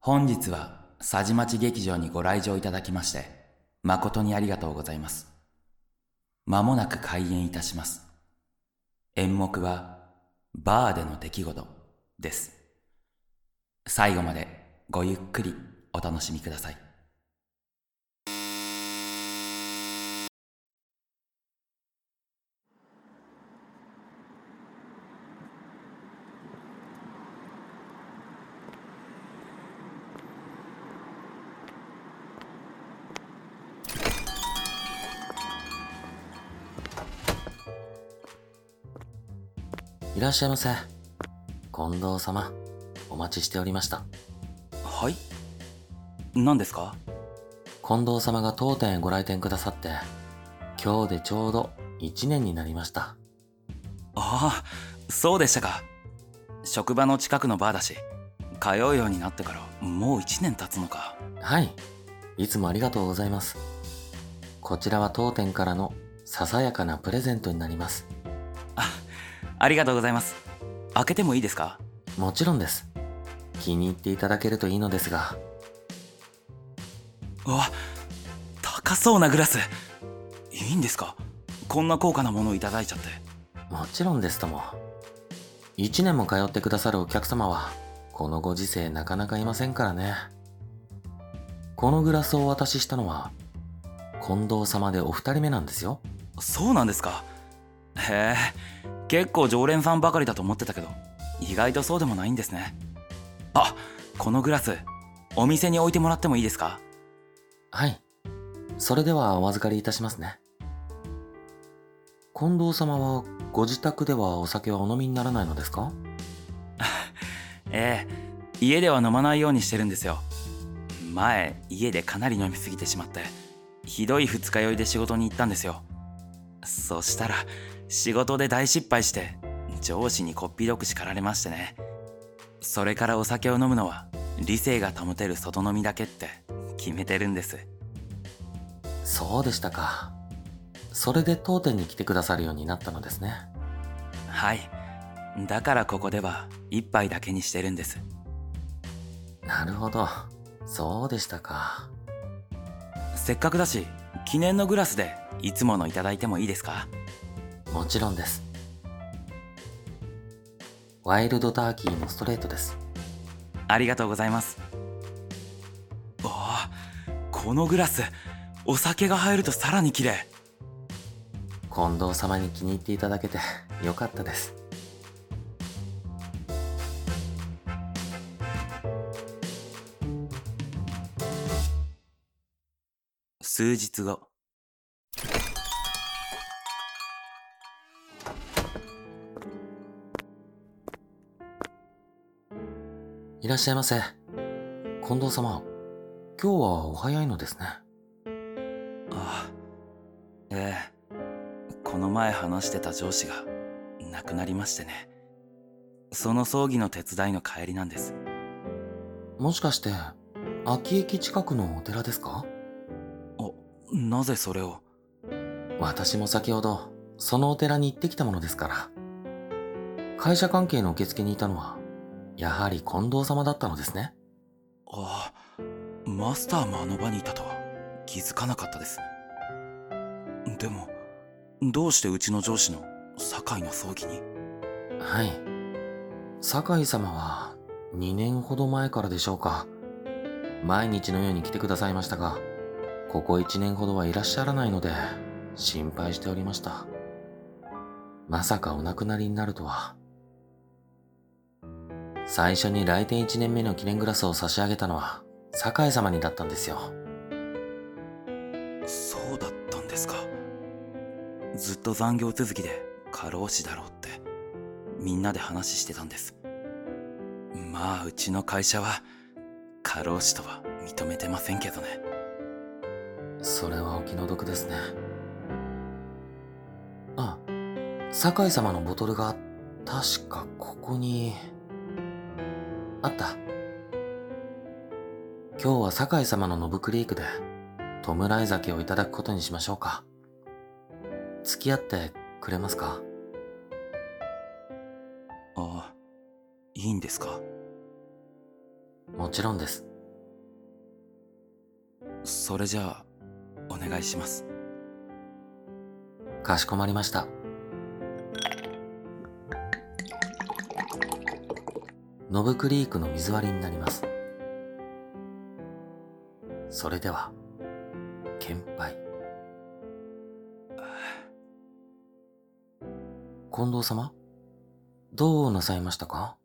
本日は佐治町劇場にご来場いただきまして誠にありがとうございます。まもなく開演いたします。演目はバーでの出来事です。最後までごゆっくりお楽しみください。いらっしゃいませ。近藤様、お待ちしておりました。はい？何ですか？近藤様が当店へご来店くださって、今日でちょうど1年になりました。ああそうでしたか職場の近くのバーだし通うようになってからもう1年経つのかはい。いつもありがとうございます。こちらは当店からのささやかなプレゼントになります。ありがとうございます開けてもいいですか？もちろんです。気に入っていただけるといいのですが、うわ高そうなグラスいいんですか？こんな高価なものをいただいちゃってもちろんですとも。1年も通ってくださるお客様は、このご時世なかなかいませんからね。このグラスをお渡ししたのは、近藤様でお二人目なんですよ。そうなんですかへえ結構常連さんばかりだと思ってたけど意外とそうでもないんですね。あこのグラスお店に置いてもらってもいいですか？はい。それではお預かりいたしますね。近藤様は、ご自宅ではお酒はお飲みにならないのですか？ええ家では飲まないようにしてるんですよ。前家でかなり飲みすぎてしまってひどい二日酔いで仕事に行ったんですよ。そしたら仕事で大失敗して上司にこっぴどく叱られましてねそれからお酒を飲むのは理性が保てる外飲みだけって決めてるんですそうでしたか。それで当店に来てくださるようになったのですね。はいだからここでは一杯だけにしてるんですなるほど。そうでしたか。せっかくだし記念のグラスでいつものいただいてもいいですか？もちろんです。ワイルドターキーのストレートです。ありがとうございます。ああ、このグラス、お酒が入るとさらに綺麗。近藤様に気に入っていただけてよかったです。数日後。いらっしゃいませ。近藤様、今日はお早いのですね。ああ、ええ。この前話してた上司が亡くなりましてね。その葬儀の手伝いの帰りなんです。もしかして、秋駅近くのお寺ですか？お、なぜそれを？私も先ほど、そのお寺に行ってきたものですから。会社関係の受付にいたのは、やはり近藤様だったのですね。ああ、マスターもあの場にいたとは気づかなかったです。でも、どうしてうちの上司の酒井の葬儀に？はい。酒井様は、2年ほど前からでしょうか。毎日のように来てくださいましたが、ここ1年ほどはいらっしゃらないので、心配しておりました。まさかお亡くなりになるとは。最初に来店1年目の記念グラスを差し上げたのは、酒井様にだったんですよ。そうだったんですか。ずっと残業続きで過労死だろうってみんなで話してたんです。まあうちの会社は過労死とは認めてませんけどね。それはお気の毒ですね。あ、酒井様のボトルが、確かここに、あった。今日は酒井様のノブクリークで、弔い酒をいただくことにしましょうか。付き合ってくれますか？ああ、いいんですか？もちろんです。それじゃあお願いしますかしこまりました。ノブクリークの水割りになります。それでは、献杯。近藤様どうなさいましたか？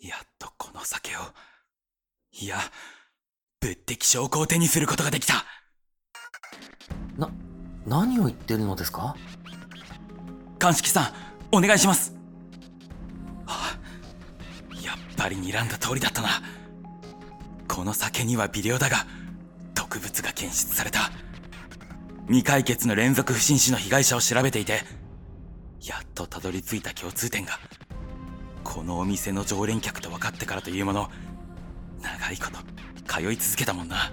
やっとこの酒を。いや物的証拠を手にすることができた。な、何を言ってるのですか？鑑識さんお願いしますぱり睨んだ通りだったな。この酒には微量だが毒物が検出された。未解決の連続不審死の被害者を調べていてやっとたどり着いた共通点がこのお店の常連客と分かってからというもの長いこと通い続けたもんな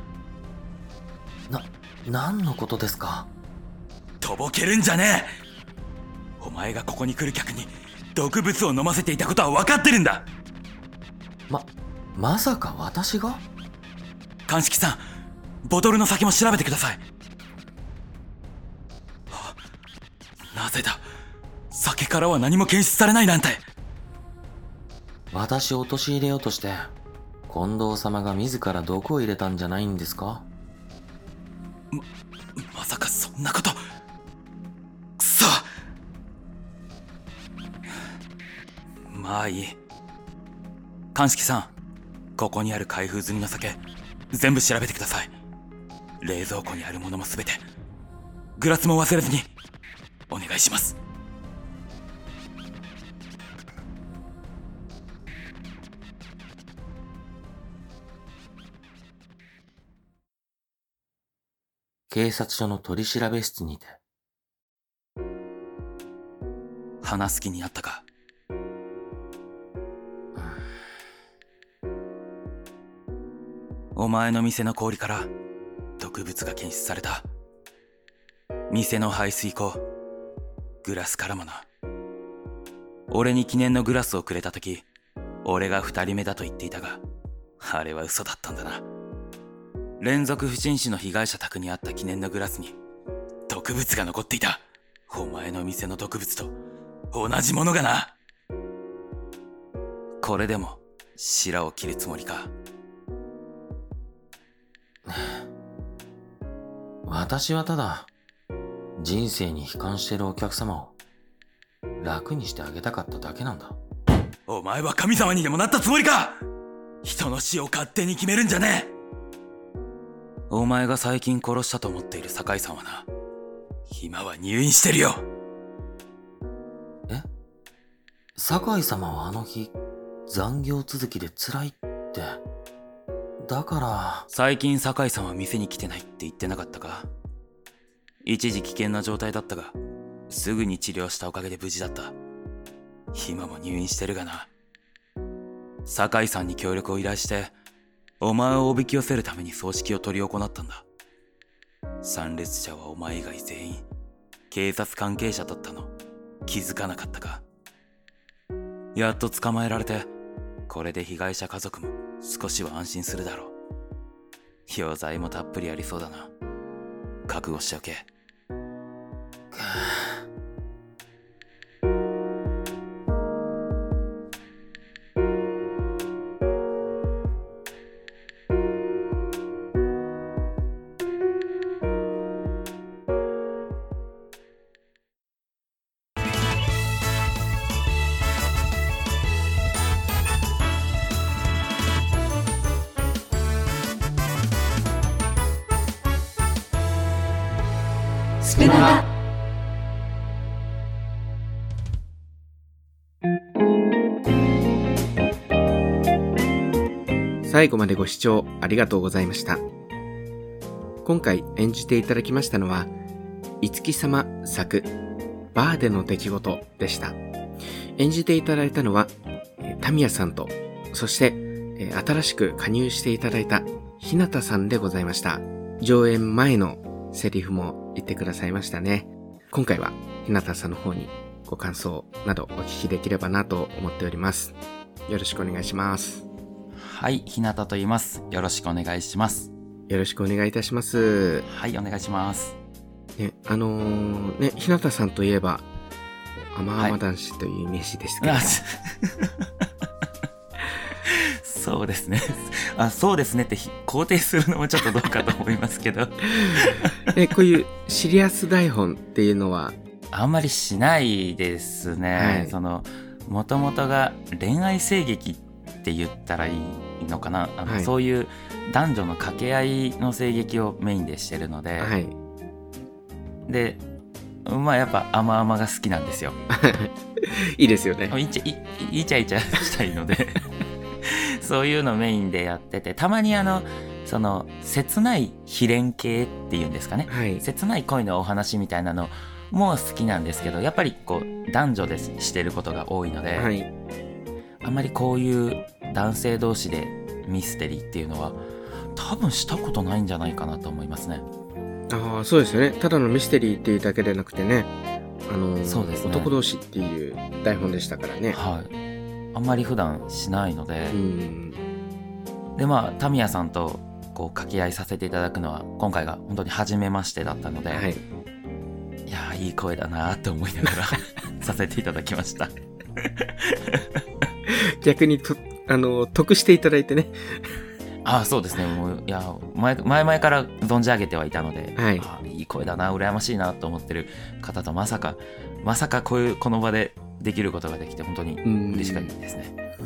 な、何のことですか？とぼけるんじゃねえ！お前がここに来る客に毒物を飲ませていたことは分かってるんだ！ま、まさか私が？鑑識さんボトルの先も調べてください。あなぜだ？酒からは何も検出されないなんて。私を陥れようとして、近藤様が自ら毒を入れたんじゃないんですか？まさかそんなこと。くそ。まあいい。鑑識さんここにある開封済みの酒全部調べてください。冷蔵庫にあるものも全てグラスも忘れずにお願いします。警察署の取り調べ室にて、話す気になったか？お前の店の氷から毒物が検出された。店の排水口グラスからもな。俺に記念のグラスをくれた時俺が二人目だと言っていたがあれは嘘だったんだな。連続不審死の被害者宅にあった記念のグラスに毒物が残っていた。お前の店の毒物と同じものがな。これでも白を切るつもりか？私はただ、人生に悲観してるお客様を楽にしてあげたかっただけなんだ。お前は神様にでもなったつもりか人の死を勝手に決めるんじゃねえお前が最近殺したと思っている酒井さんはな今は入院してるよえ？酒井様はあの日、残業続きで辛いって。だから、最近酒井さんは店に来てないって言ってなかったか？一時危険な状態だったがすぐに治療したおかげで無事だった。今も入院してるがな。酒井さんに協力を依頼してお前をおびき寄せるために葬式を執り行ったんだ。参列者はお前以外全員警察関係者だったの。気づかなかったか？やっと捕まえられてこれで被害者家族も少しは安心するだろう。余罪もたっぷりありそうだな。覚悟しておけ。最後までご視聴ありがとうございました。今回演じていただきましたのは、いつき様作、バーでの出来事でした。演じていただいたのは、タミヤさんと、そして、新しく加入していただいたひなたさんでございました。上演前のセリフも言ってくださいましたね。今回はひなたさんの方にご感想などお聞きできればなと思っております。よろしくお願いします。はい、ひなたと言います。よろしくお願いします。よろしくお願いいたします。はい、お願いします。ね、あのーね、ひなたさんといえば、甘々男子というイメージですけど、あすそうですね。あ、そうですねってひ肯定するのもちょっとどうかと思いますけど、え、こういうシリアス台本っていうのは、あんまりしないですね。はいその、もともとが恋愛声劇って言ったらいいのかな？あのはいそういう男女の掛け合いの声劇をメインでしてるので、はい。で、まあやっぱ甘々が好きなんですよ。いいですよね。いちゃいイチャイチャしたいので そういうのメインでやっててたまにあのその切ない非恋系っていうんですかねはい。切ない恋のお話みたいなのも好きなんですけどやっぱりこう男女でしてることが多いので、はい。あんまりこういう男性同士でミステリーっていうのは多分したことないんじゃないかなと思いますねああ、そうですよね。ただのミステリーっていうだけでなくてね、あのーそうですね男同士っていう台本でしたからね。はいあんまり普段しないので、うん。でまあタミヤさんとこう掛け合いさせていただくのは今回が本当に初めましてだったので、はい。い、やーいい声だなーって思いながら させていただきました 逆にと、あのー得していただいてね。ああそうですね。もういや前前々から存じ上げてはいたので、はい。あーいい声だな羨ましいなと思ってる方とまさかまさかこういうこの場でできることができて本当にうん。嬉しかったですね、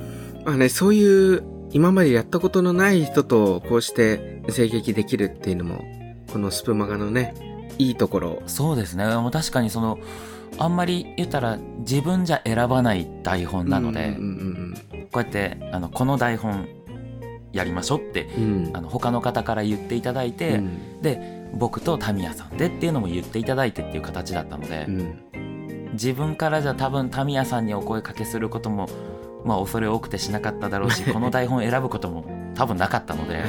まあね、そういう、今までやったことのない人と、こうして声劇できるっていうのも、このスプマガのね、いいところ。そうですね。もう確かにそのあんまり言ったら自分じゃ選ばない台本なので、うんうんこうやってあのこの台本やりましょうってうんうん。あの他の方から言っていただいて、うんで僕とタミヤさんでっていうのも言っていただいてっていう形だったので、うん自分からじゃ多分タミヤさんにお声かけすることもまあ恐れ多くてしなかっただろうし この台本選ぶことも多分なかったので、はい。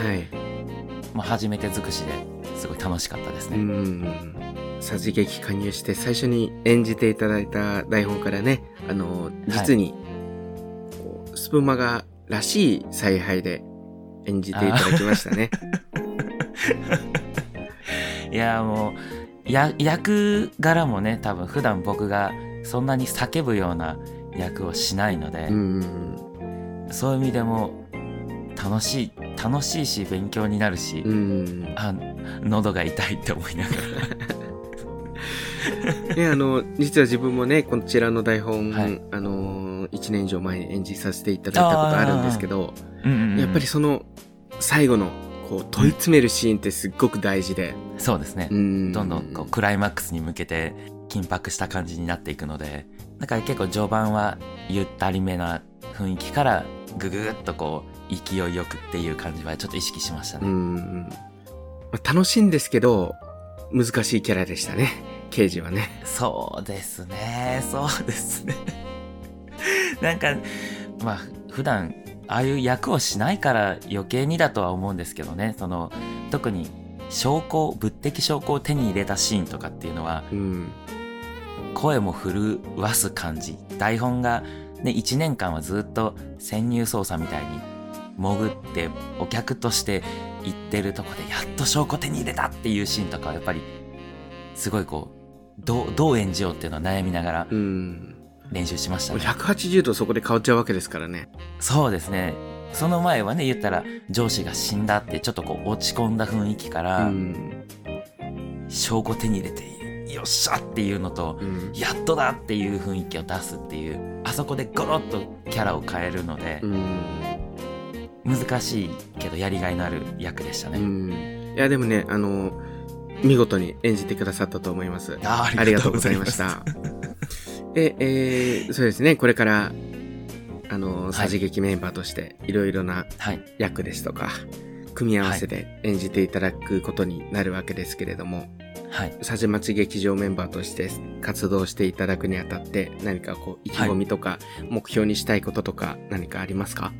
まあ、初めて尽くしですごい楽しかったですうね。ん。さじ劇加入して最初に演じていただいた台本からね、あの、実に、スプマガらしい采配で演じていただきましたね。いやもうや役柄もね多分普段僕がそんなに叫ぶような役をしないので、うんうんそういう意味でも楽しい楽しいし勉強になるし、うん。うん。あ喉が痛いって思いながら ね、あの、実は自分もね、こちらの台本、はいあの、1年以上前に演じさせていただいたことあるんですけど、うんうんうん。やっぱりその、最後の、こう、問い詰めるシーンってすっごく大事で、そうですね、うん。どんどんこうクライマックスに向けて緊迫した感じになっていくのでだから結構序盤はゆったりめな雰囲気からぐぐっとこう勢いよくっていう感じはちょっと意識しましたね、うん。まあ楽しいんですけど、難しいキャラでしたね。刑事はね。そうですね。そうですね なんかまあ普段ああいう役をしないから余計にだとは思うんですけどねその特に証拠物的証拠を手に入れたシーンとかっていうのはうん。声も震わす感じ台本が、ね、1年間はずっと潜入捜査みたいに潜ってお客として行ってるとこでやっと証拠手に入れたっていうシーンとかはやっぱりすごいこうどうどう演じようっていうのを悩みながらうん。練習しましたね180度そこで変わっちゃうわけですからね。そうですねその前はね言ったら上司が死んだってちょっとこう落ち込んだ雰囲気かうら、ん。証拠手に入れてよっしゃっていうのとうん。やっとだっていう雰囲気を出すっていうあそこでゴロッとキャラを変えるのでう、ん。難しいけどやりがいのある役でしたね、うん。いや、でもね、あの、見事に演じてくださったと思います。あありがとうございました。で、えー、そうですね、これから、あの、さじ劇メンバーとして、いろいろなはい。役ですとか、組み合わせで演じていただくことになるわけですけれども、はい。さじ町劇場メンバーとして活動していただくにあたって、何かこう、意気込みとか、目標にしたいこととか、何かありますか？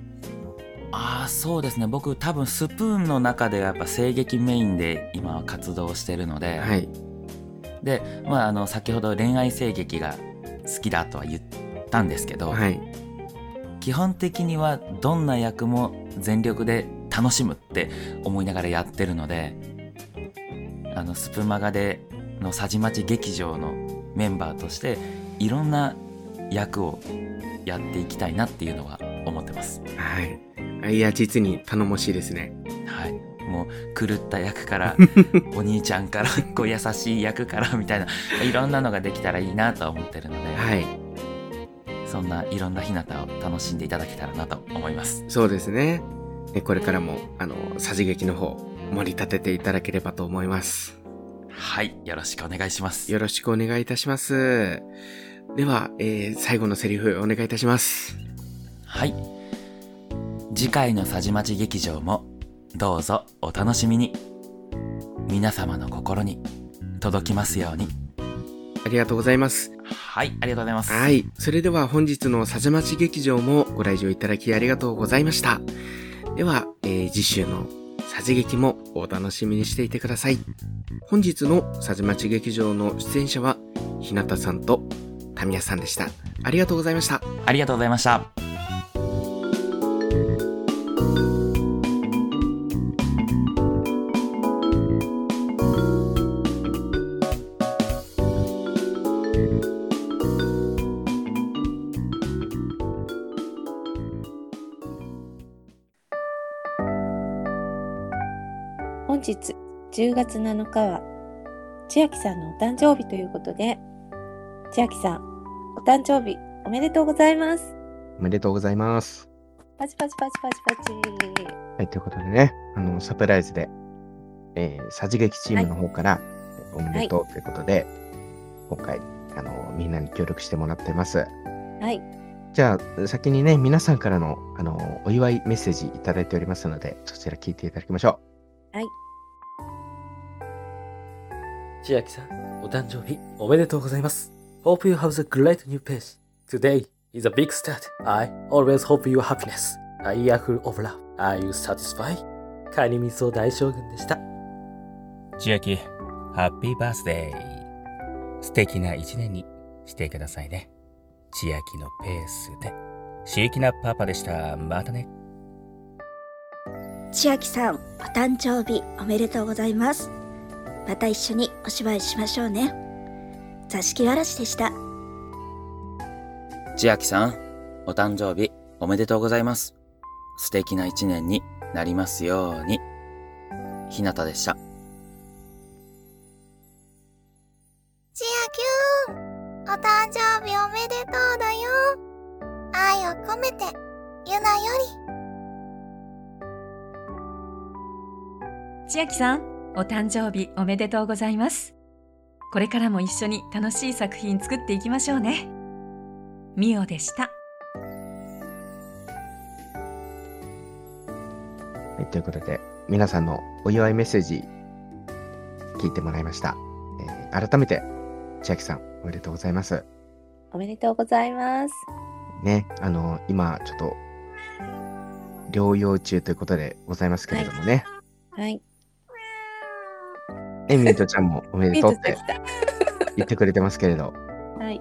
ああそうですね。僕多分スプーンの中ではやっぱ声劇メインで今は活動してるので、はい。でまああの先ほど恋愛声劇が好きだとは言ったんですけど、はい。基本的にはどんな役も全力で楽しむって思いながらやってるのであのスプマガでのさじまち劇場のメンバーとしていろんな役をやっていきたいなっていうのは思ってますはい。いや、実に頼もしいですね。はいもう狂った役から お兄ちゃんからこう優しい役からみたいないろんなのができたらいいなとは思ってるので、はい。そんないろんな日向を楽しんでいただけたらなと思いますそうですね。ねこれからも、あの、さじ劇の方、盛り立てていただければと思います。はいよろしくお願いしますよろしくお願いいたします。では、えー、最後のセリフお願いいたします。はい次回のさじまち劇場もどうぞお楽しみに皆様の心に届きますようにありがとうございます。はいありがとうございますはい。それでは本日のさじまち劇場もご来場いただきありがとうございました。では、えー次週のさじ劇もお楽しみにしていてください。本日のさじまち劇場の出演者は、ひなたさんとタミヤさんでした。ありがとうございました。ありがとうございました本日10月7日は千秋さんのお誕生日ということで、千秋さん、お誕生日おめでとうございます。おめでとうございます。パチパチパチパチパチ。はい、ということでね、あの、サプライズで、えー、さじ劇チームの方から、おめでとうということで、今回、あの、みんなに協力してもらってます。はい。じゃあ、先にね、皆さんからの、あの、お祝いメッセージいただいておりますので、そちら聞いていただきましょ千秋さん、お誕生日おめでとうございます。Hope you have a great new page. Today is a big start. I always hope your happiness. A year full of love. Are you satisfied? カニ味噌大将軍でした。千秋、ハッピーバースデー。素敵な一年にしてくださいね。千秋のペースで。刺激なパパでした。またね。千秋さん、お誕生日おめでとうございます。また一緒にお芝居しましょうね。座敷わらしでした。千秋さんお誕生日おめでとうございます素敵な一年になりますようにひなたでした日おめでとうだよ。愛を込めて、ゆなより。千秋さん、お誕生日おめでとうございます。これからも一緒に楽しい作品作っていきましょうね。ミオでした。う。はい、ということで、皆さんのお祝いメッセージ、聞いてもらいました。えー改めて、千秋さん、おめでとうございます。おめでとうございます。ね、あの、今、ちょっと、療養中ということでございますけれどもね。はい。え、ミントちゃんもおめでとうってミントちゃん来言ってくれてますけれど、た。はい。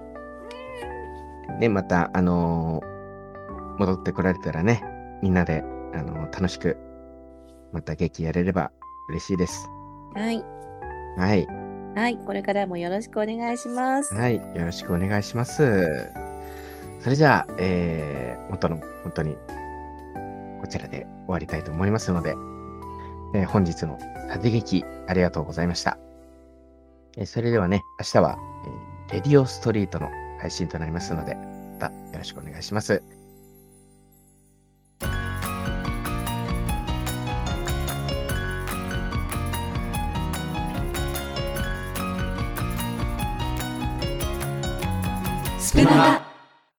ね、また、あのー戻ってこられたらね、みんなで、あのー楽しく、また劇やれれば嬉しいです。はい。はい。はい。これからもよろしくお願いします。はい。よろしくお願いします。それじゃあ、えー、元の、本当に、こちらで終わりたいと思いますので、えー本日の縦劇ありがとうございました。えーそれではね、明日は、えーレディオストリートの配信となりますので、またよろしくお願いします。真的